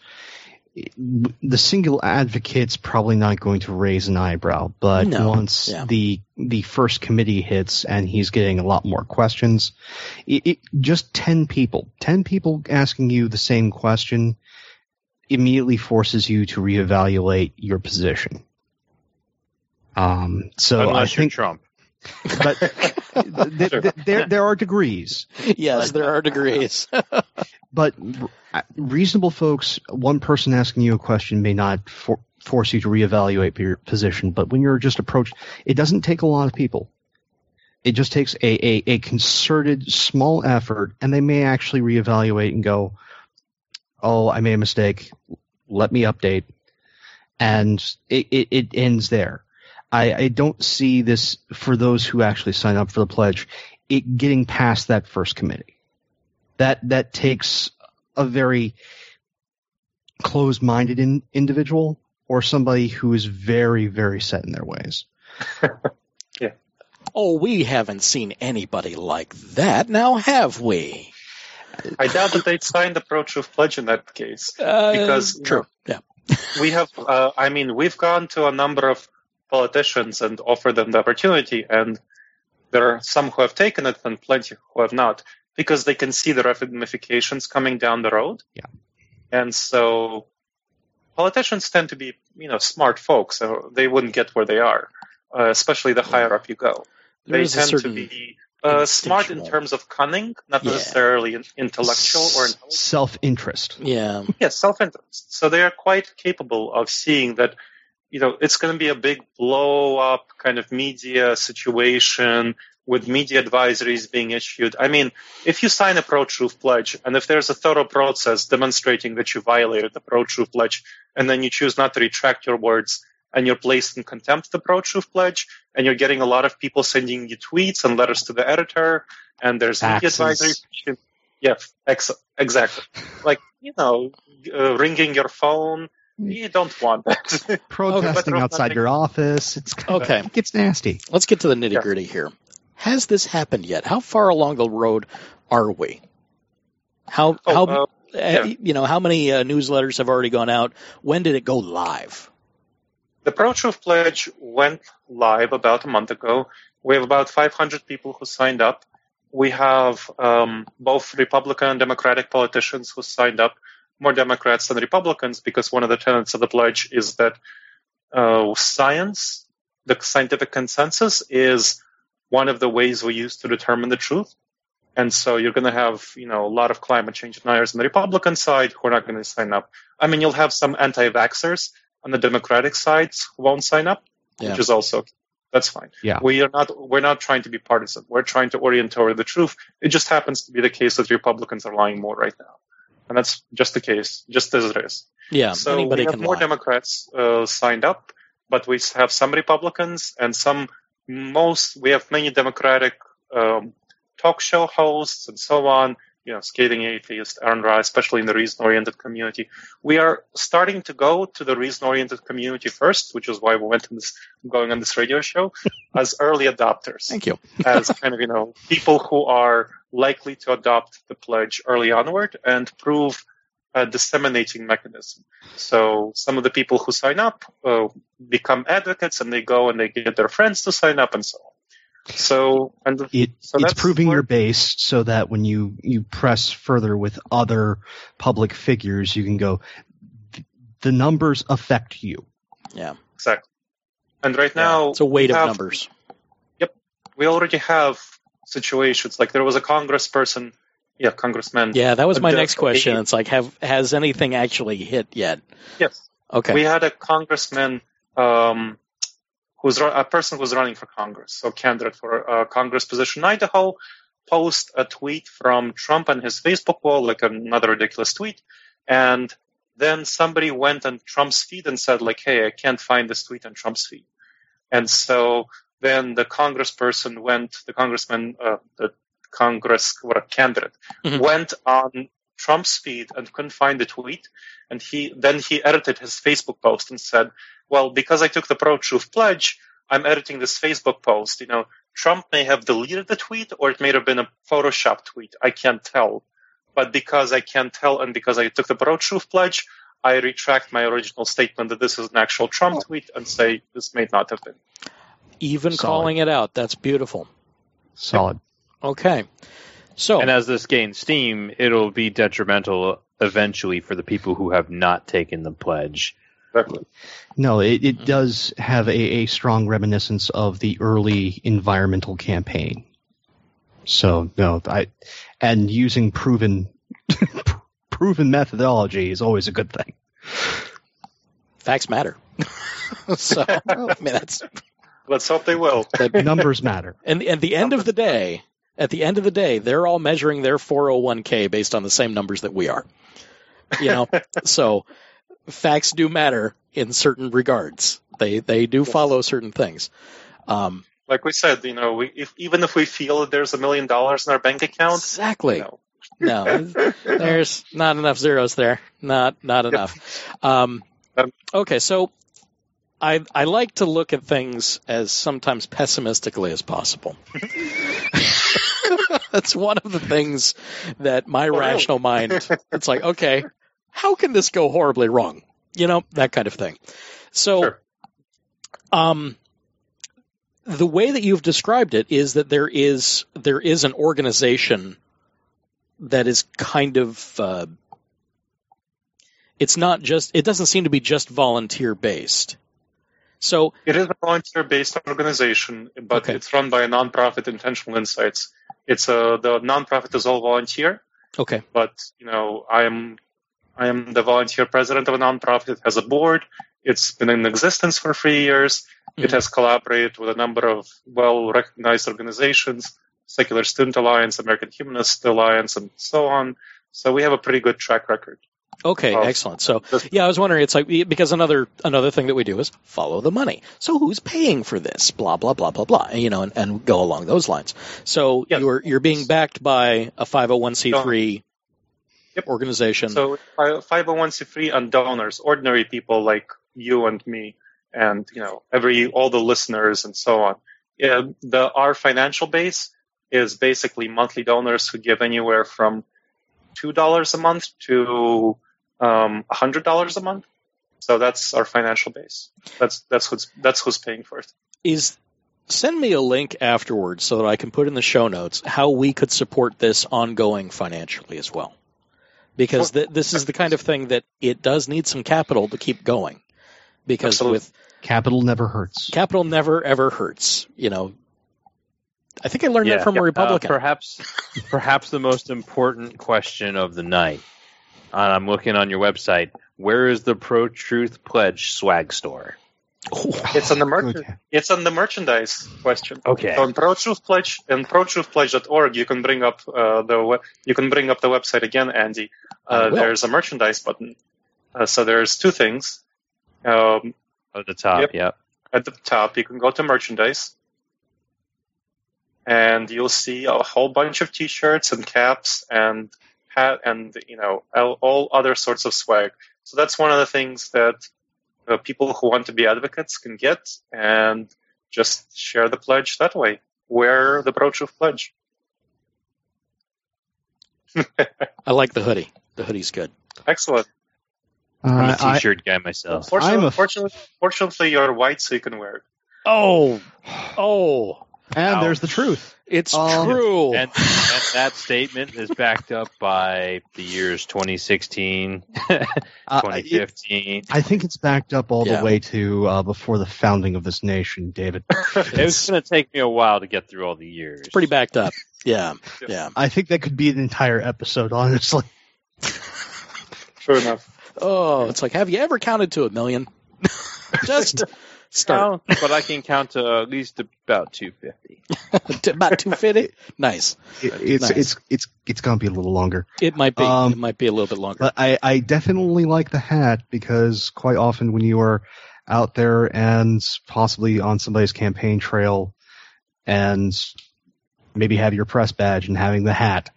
The single advocate's probably not going to raise an eyebrow, but No, once yeah. the the first committee hits and he's getting a lot more questions, it, it, just ten people, ten people asking you the same question, immediately forces you to reevaluate your position. Um, so I Unless you're think, Trump. but [laughs] th- th- th- there there are degrees. yes, there are degrees. [laughs] But uh, reasonable folks, one person asking you a question may not for, force you to reevaluate your position. But when you're just approached, it doesn't take a lot of people. It just takes a, a, a concerted small effort, and they may actually reevaluate and go, "Oh, I made a mistake. Let me update," and it, it, it ends there. I, I don't see this for those who actually sign up for the pledge. It getting past that first committee that that takes a very closed-minded in, individual or somebody who is very very set in their ways. [laughs] yeah. oh, we haven't seen anybody like that, now have we? I doubt that they'd sign the Pro Truth Pledge in that case. Uh, Because, you true. Yeah. [laughs] we have uh, i mean we've gone to a number of politicians and offered them the opportunity and there are some who have taken it and plenty who have not because they can see the ramifications coming down the road Yeah. and so politicians tend to be you know smart folks so they wouldn't get where they are uh, especially the higher up you go There they tend to be uh, smart in terms of cunning not Yeah. necessarily in- intellectual or intelligent. self-interest. Yeah. Yes, self-interest. So they are quite capable of seeing that, you know, it's going to be a big blow up kind of media situation with media advisories being issued. I mean, if you sign a pro-truth pledge and if there's a thorough process demonstrating that you violated the pro-truth pledge and then you choose not to retract your words and you're placed in contempt of the pro-truth pledge and you're getting a lot of people sending you tweets and letters to the editor and there's media advisories. advisory. Yeah, ex- exactly. Like, you know, uh, ringing your phone. You don't want that. [laughs] Protesting outside your office. It's Okay. it gets nasty. Let's get to the nitty gritty here. Has this happened yet? How far along the road are we? How Oh, how uh, yeah. you know how many uh, newsletters have already gone out? When did it go live? The Pro-Truth Pledge went live about a month ago. We have about 500 people who signed up. We have um, both Republican and Democratic politicians who signed up, more Democrats than Republicans, because one of the tenets of the pledge is that uh, science, the scientific consensus, is one of the ways we use to determine the truth. And so you're going to have, you know, a lot of climate change deniers on the Republican side who are not going to sign up. I mean, you'll have some anti-vaxxers on the Democratic side who won't sign up, Yeah. which is also that's fine. Yeah. We are not we're not trying to be partisan. We're trying to orient toward the truth. It just happens to be the case that Republicans are lying more right now. And that's just the case, just as it is. Yeah, so anybody we have more lie. Democrats uh, signed up, but we have some Republicans and some most we have many Democratic um, talk show hosts and so on. You know, scathing atheist, Aaron Ra, especially in the reason-oriented community. We are starting to go to the reason-oriented community first, which is why we went on this, going on this radio show [laughs] as early adopters Thank you. [laughs] as kind of you know people who are likely to adopt the pledge early onward and prove a disseminating mechanism. So some of the people who sign up uh, become advocates, and they go and they get their friends to sign up, and so on. So and It, So it's proving where- your base so that when you, you press further with other public figures, you can go, the numbers affect you. Yeah, exactly. And right now, it's a weight of have- numbers. Yep, we already have situations like there was a congressperson, yeah, congressman. Yeah, that was my next question. It's like, have has anything actually hit yet? Yes. Okay. We had a congressman, um, who's a person who's running for Congress, so candidate for a Congress position in Idaho, post a tweet from Trump on his Facebook wall, like another ridiculous tweet, and then somebody went on Trump's feed and said, like, "Hey, I can't find this tweet on Trump's feed," and so then the congressperson went, the congressman, uh, the Congress what a candidate Mhm. went on Trump's feed and couldn't find the tweet, and he then he edited his Facebook post and said, "Well, because I took the pro-truth pledge, I'm editing this Facebook post. You know, Trump may have deleted the tweet, or it may have been a Photoshop tweet. I can't tell, but because I can't tell, and because I took the pro-truth pledge." I retract my original statement that this is an actual Trump tweet and say this may not have been. Even Solid. calling it out. That's beautiful. Solid. Okay. So And as this gains steam, it'll be detrimental eventually for the people who have not taken the pledge. Exactly. No, it, it does have a, a strong reminiscence of the early environmental campaign. So no, I and using proven [laughs] proven methodology is always a good thing. facts matter. [laughs] so I mean, that's Let's hope they will. Numbers matter. and at the end of the day, at the end of the day, they're all measuring their 401k based on the same numbers that we are. You know, [laughs] so facts do matter in certain regards. They they do follow certain things. Um, Like we said, you know, we, if, even if we feel that there's a million dollars in our bank account, exactly. know, No, [laughs] there's not enough zeros there. Not not enough. Um, okay, so I I like to look at things as sometimes pessimistically as possible. [laughs] [laughs] That's one of the things that my really? rational mind. It's like, okay, how can this go horribly wrong? You know that kind of thing. So, Sure. um, the way that you've described it is that there is there is an organization that is kind of uh, it's not just it doesn't seem to be just volunteer based. So It is a volunteer-based organization, but Okay. it's run by a nonprofit, Intentional Insights. It's a the nonprofit is all volunteer, okay, but you know, I am I am the volunteer president of a nonprofit. It has a board. It's been in existence for three years. It Mhm. has collaborated with a number of well-recognized organizations, Secular Student Alliance, American Humanist Alliance, and so on. So we have a pretty good track record. Okay, Oh. excellent. So yeah, I was wondering. It's like because another another thing that we do is follow the money. So who's paying for this? Blah blah blah blah blah. You know, and, and go along those lines. So you're you're being backed by a 501c3 Yep. organization. So uh, 501c3 and donors, ordinary people like you and me, and you know every all the listeners and so on. Yeah, the our financial base is basically monthly donors who give anywhere from two dollars a month to um, hundred dollars a month. So that's our financial base. That's that's who's that's who's paying for it. Is send me a link afterwards so that I can put in the show notes how we could support this ongoing financially as well. Because th- this is the kind of thing that it does need some capital to keep going. Because Absolutely. with Capital never hurts. capital never ever hurts. You know, I think I learned that from a Uh, Republican. perhaps, perhaps the most important question of the night. Uh, I'm looking on your website. Where is the Pro Truth Pledge swag store? It's on the Good. merch- It's on the merchandise question. Okay. So on Pro Truth Pledge and ProTruthPledge.org, you can bring up uh, the we- you can bring up the website again, Andy. Uh, there's a merchandise button. Uh, so there's two things. Um, At the top, Yep. yep. at the top, you can go to merchandise, and you'll see a whole bunch of T-shirts and caps and hat and you know all, all other sorts of swag. So that's one of the things that uh, people who want to be advocates can get, and just share the pledge that way. Wear the Pro Truth Pledge. [laughs] I like the hoodie. The hoodie's good. Excellent. I'm a Uh, I- t-shirt guy myself. Fortunately, I'm a- fortunately, fortunately, you're white, so you can wear it. Oh, [sighs] oh, and Ouch. there's the truth. it's Um, true. And, and that statement is backed up by the years 2016, [laughs] Uh, it- 2015. I think it's backed up all Yeah. the way to uh, before the founding of this nation, David. [laughs] It's going to take me a while to get through all the years. It's Pretty backed up. Yeah, yeah. I think that could be an entire episode, honestly. True enough. Oh, it's like, have you ever counted to a million? [laughs] Just start No, but I can count to at least about 250. [laughs] about two fifty. Nice. It, it's Nice. it's it's it's gonna be a little longer, It might be. Um, it might be a little bit longer. but I I definitely like the hat because quite often when you are out there and possibly on somebody's campaign trail and maybe have your press badge and having the hat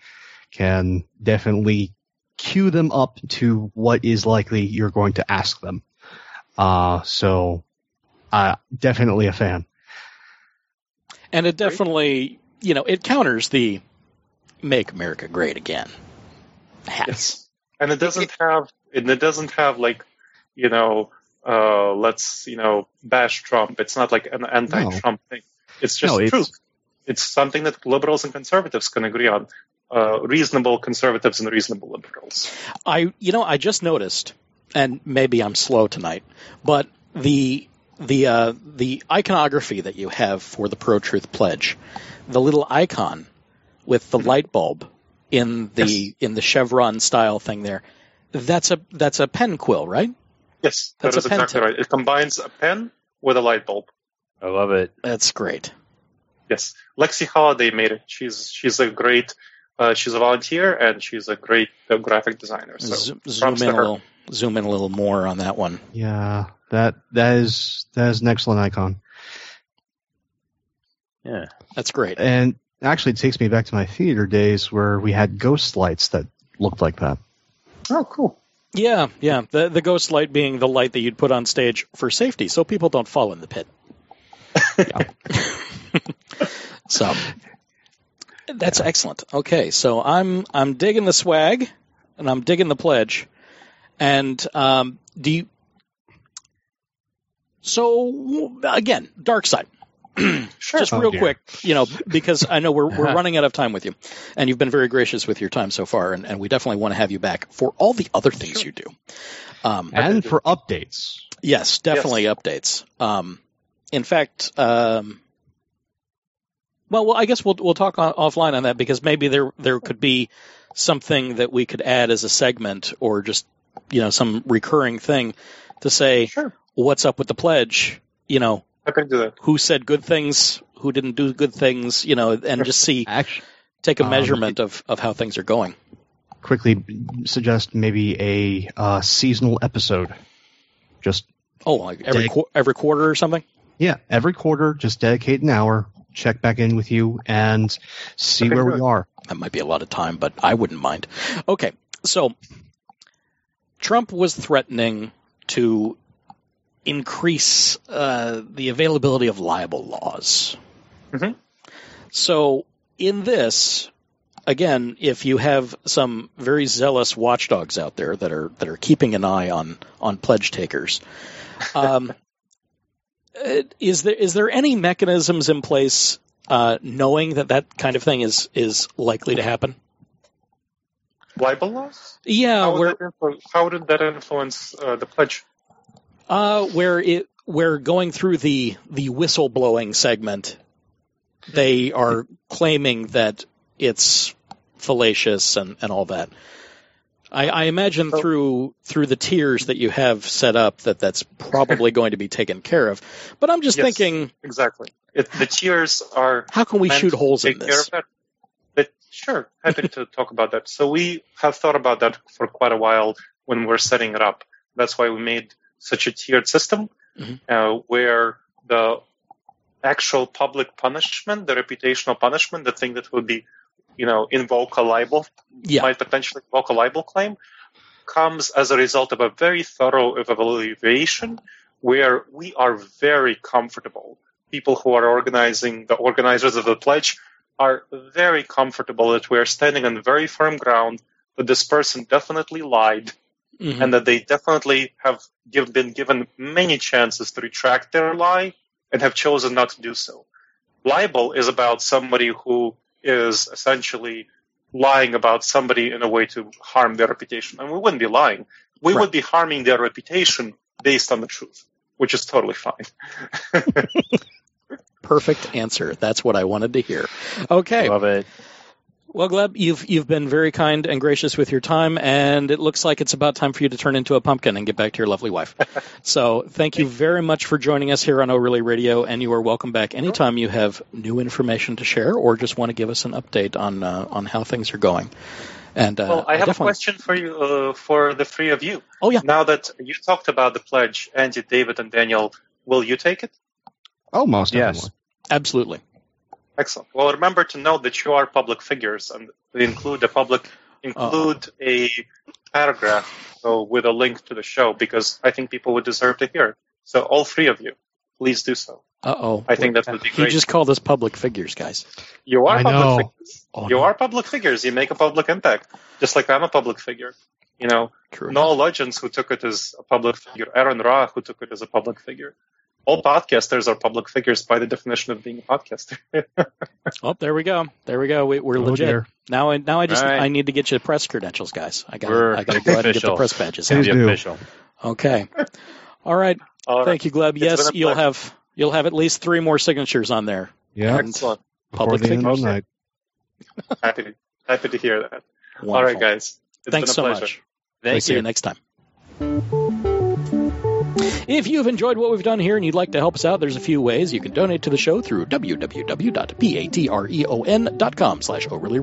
can definitely cue them up to what is likely you're going to ask them. Uh, so, uh, definitely a fan. and it definitely, you know, it counters the "Make America Great Again" hats. Yes. And it doesn't have and it doesn't have like you know uh, let's you know bash Trump. It's not like an anti-Trump thing. It's just No, it's- truth. It's something that liberals and conservatives can agree on. Uh, reasonable conservatives and reasonable liberals. I, you know, I just noticed, and maybe I'm slow tonight, but the the uh, the iconography that you have for the Pro Truth Pledge, the little icon with the light bulb in the Yes. in the chevron style thing there, that's a that's a pen quill, right? Yes, That's that is a pen exactly tip. right. It combines a pen with a light bulb. I love it. That's great. Yes, Lexi Holiday made it. She's she's a great. Uh, she's a volunteer and she's a great uh, graphic designer. So Zo- zoom in a little, zoom in a little more on that one. Yeah, that that is that is an excellent icon. Yeah. That's great. And actually, it takes me back to my theater days where we had ghost lights that looked like that. Oh, cool. Yeah, yeah. The the ghost light being the light that you'd put on stage for safety, so people don't fall in the pit. [laughs] so that's excellent. Okay, so I'm I'm digging the swag, and I'm digging the pledge, and um, do you? So again, dark side. [clears throat] Sure. Just Oh, real dear. quick, you know, because I know we're we're running out of time with you, and you've been very gracious with your time so far, and, and we definitely want to have you back for all the other things you do. Um, And for updates, yes, definitely updates. Um, in fact, um, well, well, I guess we'll we'll talk on, offline on that because maybe there there could be something that we could add as a segment or just you know some recurring thing to say Sure. what's up with the pledge, you know, I can do that. who said good things, who didn't do good things, you know, and just see [laughs] actually, take a Um, measurement of, of how things are going. quickly suggest maybe a uh, seasonal episode. Just Oh, like every Take- qu- every quarter or something. yeah, every quarter, just dedicate an hour, check back in with you, and see Okay, where good. we are. That might be a lot of time, but I wouldn't mind. Okay, so Trump was threatening to increase uh, the availability of libel laws. Mhm. So in this, again, if you have some very zealous watchdogs out there that are that are keeping an eye on on pledge takers, [laughs] um, is there is there any mechanisms in place uh, knowing that that kind of thing is is likely to happen? Libel laws? Yeah, How, where influ- how did that influence uh, the pledge? uh, where it where going through the the whistleblowing segment, they are claiming that it's fallacious and, and all that. I, I imagine So- through through the tiers that you have set up that that's probably going to be taken care of. But I'm just Yes. thinking, Exactly. It, the tiers are how can we shoot holes in this? Of that. But sure, happy to talk about that. So we have thought about that for quite a while when we're setting it up. That's why we made such a tiered system Mhm. uh, where the actual public punishment, the reputational punishment, the thing that would be, you know, invoke a libel, Yeah, might potentially invoke a libel claim, comes as a result of a very thorough evaluation where we are very comfortable. People who are organizing, the organizers of the pledge, are very comfortable that we are standing on very firm ground, that this person definitely lied, Mhm. and that they definitely have give, been given many chances to retract their lie and have chosen not to do so. Libel is about somebody who is essentially lying about somebody in a way to harm their reputation. And we wouldn't be lying. We Right. would be harming their reputation based on the truth, which is totally fine. [laughs] perfect answer. That's what I wanted to hear. Okay, Love it. Well, Gleb, you've you've been very kind and gracious with your time, and it looks like it's about time for you to turn into a pumpkin and get back to your lovely wife. [laughs] so, thank you very much for joining us here on O'Reilly Radio, and you are welcome back anytime you have new information to share or just want to give us an update on uh, on how things are going. And uh, well, I have a question for you, uh, for the three of you. Oh yeah, Now that you talked about the pledge, Andy, David, and Daniel, will you take it? Oh, most Yes. definitely. Absolutely. Excellent. Well, remember to note that you are public figures, and we include a public include a paragraph so with a link to the show because I think people would deserve to hear. it. So all three of you, please do so. Uh oh. I think that would be He great. just called us public figures, guys. you are I public know. figures. Oh, you no. are public figures. You make a public impact, just like I'm a public figure. You know, True. Noah Lugeons, who took it as a public figure, Aaron Ra, who took it as a public figure. All podcasters are public figures by the definition of being a podcaster. [laughs] Oh, there we go. There we go. We, we're Oh, legit. dear. Now, I now I just All right. I need to get you press credentials, guys. I got I got to go ahead and get the press badges. Please out. Be do. official. Okay. All right. [laughs] All right. Thank you, Gleb. It's Yes, you'll pleasure. have you'll have at least three more signatures on there. Yeah. Excellent. Public the figures. night. [laughs] Happy to, happy to hear that. All Wonderful. right, guys. It's Thanks so been a pleasure. much. Thank See you. you next time. If you've enjoyed what we've done here and you'd like to help us out, there's a few ways. You can donate to the show through www.patreon.com slash O'Reilly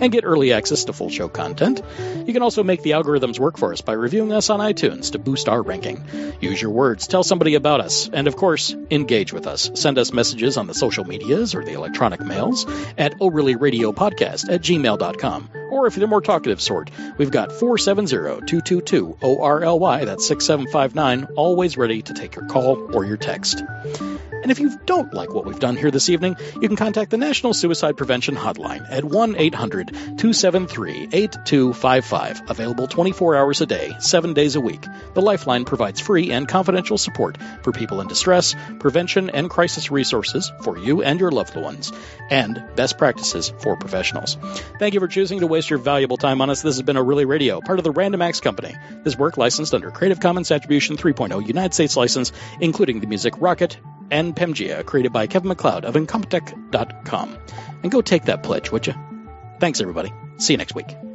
and get early access to full show content. You can also make the algorithms work for us by reviewing us on iTunes to boost our ranking. Use your words, tell somebody about us, and of course, engage with us. Send us messages on the social medias or the electronic mails at O'Reilly at gmail.com. Or if you're the more talkative sort, we've got 470-222-ORLY, that's 6759, always ready to take your call or your text. And if you don't like what we've done here this evening, you can contact the National Suicide Prevention Hotline at 1-800-273-8255, available 24 hours a day, 7 days a week. The Lifeline provides free and confidential support for people in distress, prevention and crisis resources for you and your loved ones, and best practices for professionals. Thank you for choosing to waste your valuable time on us. This has been O'Reilly Radio, part of the Random Acts Company. This work licensed under Creative Commons Attribution 3.0 United States license, including the music Rocket and Pamgaea, created by Kevin MacLeod of Incompetech.com. And go take that pledge, would you? Thanks, everybody. See you next week.